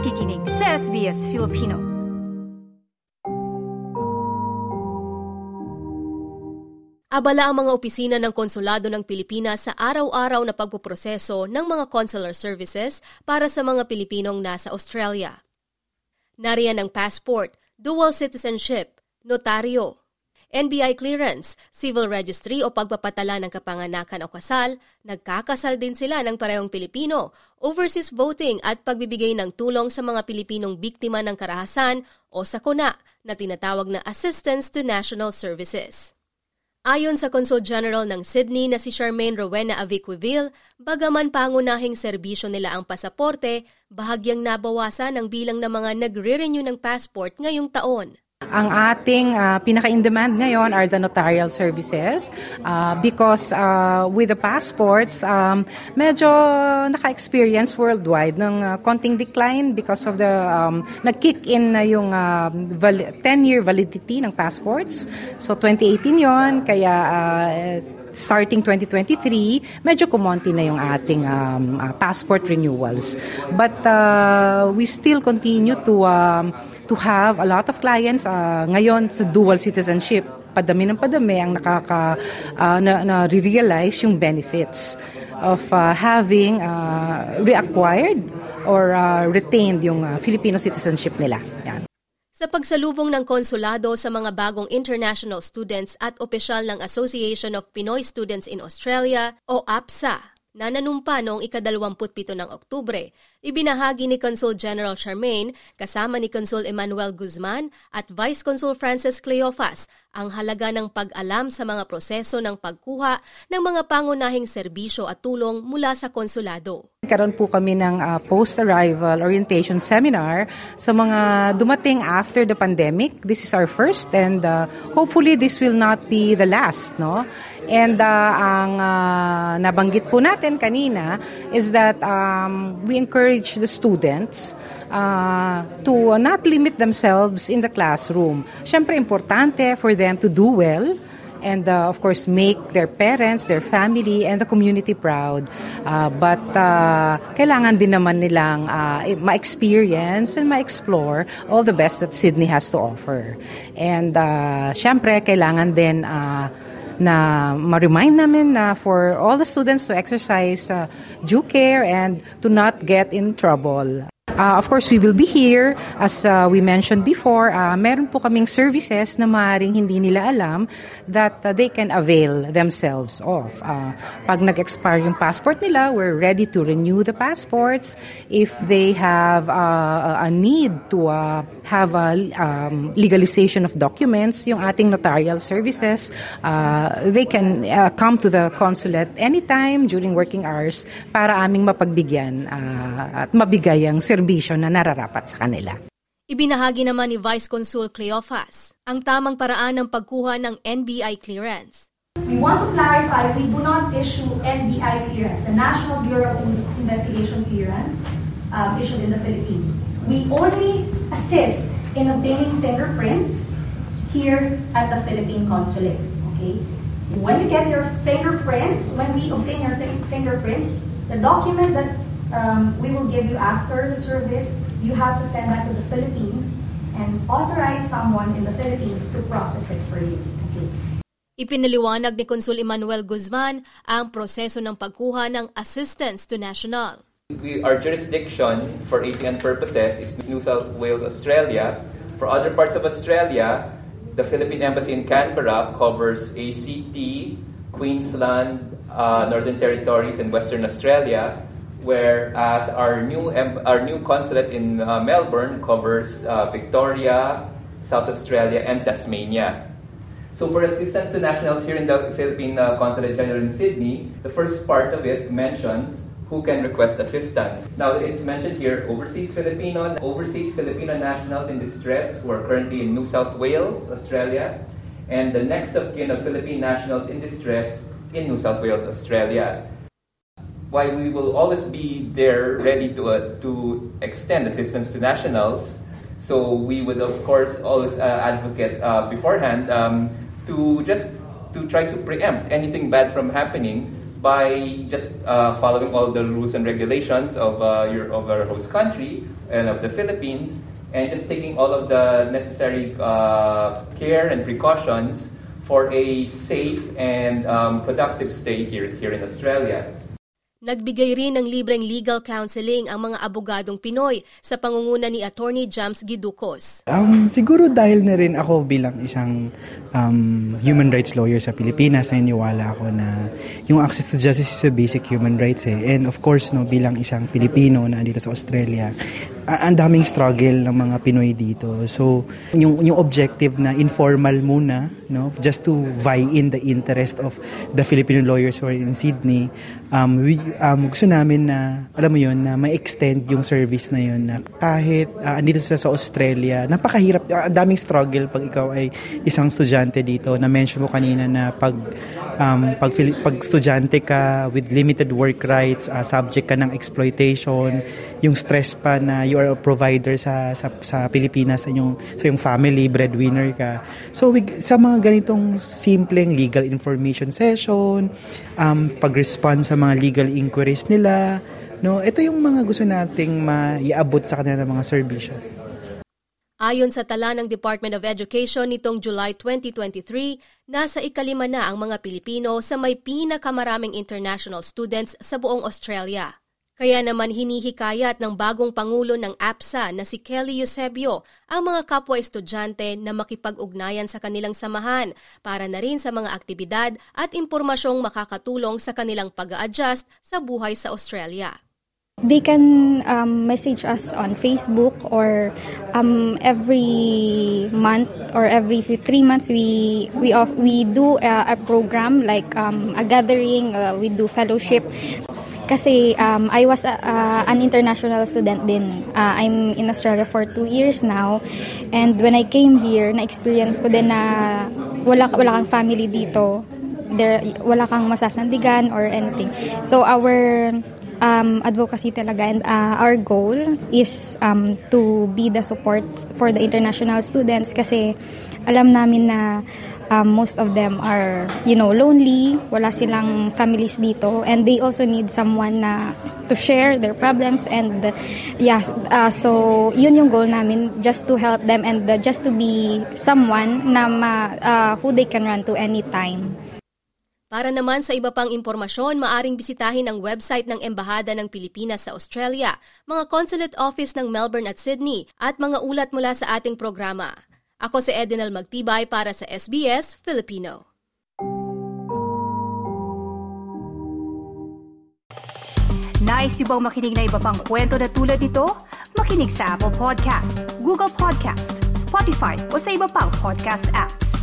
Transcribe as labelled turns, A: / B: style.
A: nakikinig sa SBS Filipino.
B: Abala ang mga opisina ng Konsulado ng Pilipinas sa araw-araw na pagpuproseso ng mga consular services para sa mga Pilipinong nasa Australia. Nariyan ang passport, dual citizenship, notaryo, NBI clearance, civil registry o pagpapatala ng kapanganakan o kasal, nagkakasal din sila ng parehong Pilipino, overseas voting at pagbibigay ng tulong sa mga Pilipinong biktima ng karahasan o sakuna na tinatawag na Assistance to National Services. Ayon sa Consul General ng Sydney na si Charmaine Rowena Aviquiville, bagaman pangunahing serbisyo nila ang pasaporte, bahagyang nabawasan ang bilang ng mga nagre-renew ng passport ngayong taon.
C: Ang ating uh, pinaka-in-demand ngayon are the notarial services uh, because uh, with the passports, um, medyo naka-experience worldwide ng uh, konting decline because of the um, nag-kick in na yung uh, val- 10-year validity ng passports. So 2018 yon kaya uh, starting 2023, medyo kumonti na yung ating um, uh, passport renewals. But uh, we still continue to um, to have a lot of clients uh, ngayon sa dual citizenship padami ng padami ang nakaka uh, na, na realize yung benefits of uh, having uh, reacquired or uh, retained yung uh, Filipino citizenship nila. Yan.
B: Sa pagsalubong ng konsulado sa mga bagong international students at opisyal ng Association of Pinoy Students in Australia o APSA na nanumpa noong ikadalawamputpito ng Oktubre, ibinahagi ni Consul General Charmaine kasama ni Consul Emmanuel Guzman at Vice Consul Francis Cleofas ang halaga ng pag-alam sa mga proseso ng pagkuha ng mga pangunahing serbisyo at tulong mula sa konsulado.
C: Karon po kami ng uh, post-arrival orientation seminar sa mga dumating after the pandemic. This is our first and uh, hopefully this will not be the last, no? And uh, ang uh, nabanggit po natin kanina is that um, we encourage the students uh, to not limit themselves in the classroom. Siyempre, importante for them to do well and uh, of course make their parents, their family, and the community proud. Uh, but uh, kailangan din naman nilang uh, ma-experience and ma-explore all the best that Sydney has to offer. And uh, syempre, kailangan din uh, na ma-remind namin na for all the students to exercise uh, due care and to not get in trouble. Uh, of course, we will be here. As uh, we mentioned before, uh, meron po kaming services na maaaring hindi nila alam that uh, they can avail themselves of. Uh, pag nag-expire yung passport nila, we're ready to renew the passports. If they have uh, a need to uh, have a um, legalization of documents, yung ating notarial services, uh, they can uh, come to the consulate anytime during working hours para aming mapagbigyan uh, at mabigay ang service serbisyo na nararapat sa kanila.
B: Ibinahagi naman ni Vice Consul Cleofas ang tamang paraan ng pagkuha ng NBI clearance.
D: We want to clarify we do not issue NBI clearance, the National Bureau of Investigation clearance um, issued in the Philippines. We only assist in obtaining fingerprints here at the Philippine Consulate. Okay? When you get your fingerprints, when we obtain your fingerprints, the document that um, we will give you after the service. You have to send that to the Philippines and authorize someone in the Philippines to process it for you. Okay.
B: Ipinaliwanag ni Konsul Emmanuel Guzman ang proseso ng pagkuha ng assistance to national.
E: We, our jurisdiction for ATN purposes is New South Wales, Australia. For other parts of Australia, the Philippine Embassy in Canberra covers ACT, Queensland, uh, Northern Territories, and Western Australia whereas our new our new consulate in uh, Melbourne covers uh, Victoria, South Australia, and Tasmania. So for assistance to nationals here in the Philippine uh, Consulate General in Sydney, the first part of it mentions who can request assistance. Now it's mentioned here overseas Filipino, overseas Filipino nationals in distress who are currently in New South Wales, Australia, and the next of kin of Philippine nationals in distress in New South Wales, Australia while we will always be there ready to, uh, to extend assistance to nationals, so we would of course always uh, advocate uh, beforehand um, to just to try to preempt anything bad from happening by just uh, following all the rules and regulations of, uh, your, of our host country and of the Philippines and just taking all of the necessary uh, care and precautions for a safe and um, productive stay here, here in Australia.
B: Nagbigay rin ng libreng legal counseling ang mga abogadong Pinoy sa pangunguna ni Attorney Jams Giducos.
F: Um, siguro dahil na rin ako bilang isang um, human rights lawyer sa Pilipinas, naniniwala ako na yung access to justice is a basic human rights eh. And of course, no, bilang isang Pilipino na andito sa Australia, ang daming struggle ng mga Pinoy dito. So, yung, yung objective na informal muna, no, just to vie in the interest of the Filipino lawyers who are in Sydney, um, we, um, gusto namin na, alam mo yun, na ma-extend yung service na yun na kahit uh, andito sila sa Australia, napakahirap, uh, daming struggle pag ikaw ay isang estudyante dito. Na-mention mo kanina na pag, um, pag, pag estudyante ka with limited work rights, uh, subject ka ng exploitation, yung stress pa na you are a provider sa sa, sa Pilipinas sa inyong sa yung family breadwinner ka. So we, sa mga ganitong simpleng legal information session, um pag-respond sa mga legal inquiries nila, no, ito yung mga gusto nating maiabot sa kanila ng mga serbisyo.
B: Ayon sa tala ng Department of Education nitong July 2023, nasa ikalima na ang mga Pilipino sa may pinakamaraming international students sa buong Australia. Kaya naman hinihikayat ng bagong Pangulo ng APSA na si Kelly Eusebio ang mga kapwa estudyante na makipag-ugnayan sa kanilang samahan para na rin sa mga aktibidad at impormasyong makakatulong sa kanilang pag-a-adjust sa buhay sa Australia.
G: They can um, message us on Facebook or um, every month or every three months we we off, we do a, a program like um, a gathering. Uh, we do fellowship. Kasi um, I was uh, uh, an international student din. Uh, I'm in Australia for two years now. And when I came here, na-experience ko din na wala, wala kang family dito. There, wala kang masasandigan or anything. So our um, advocacy talaga and uh, our goal is um, to be the support for the international students kasi alam namin na um, most of them are, you know, lonely, wala silang families dito, and they also need someone na to share their problems and yeah, uh, so yun yung goal namin, just to help them and uh, just to be someone na ma, uh, who they can run to anytime.
B: Para naman sa iba pang impormasyon, maaring bisitahin ang website ng Embahada ng Pilipinas sa Australia, mga consulate office ng Melbourne at Sydney, at mga ulat mula sa ating programa. Ako si Edinal Magtibay para sa SBS Filipino.
A: Nice yung bang makinig na iba pang kwento na tulad ito? Makinig sa Apple Podcast, Google Podcast, Spotify o sa iba pang podcast apps.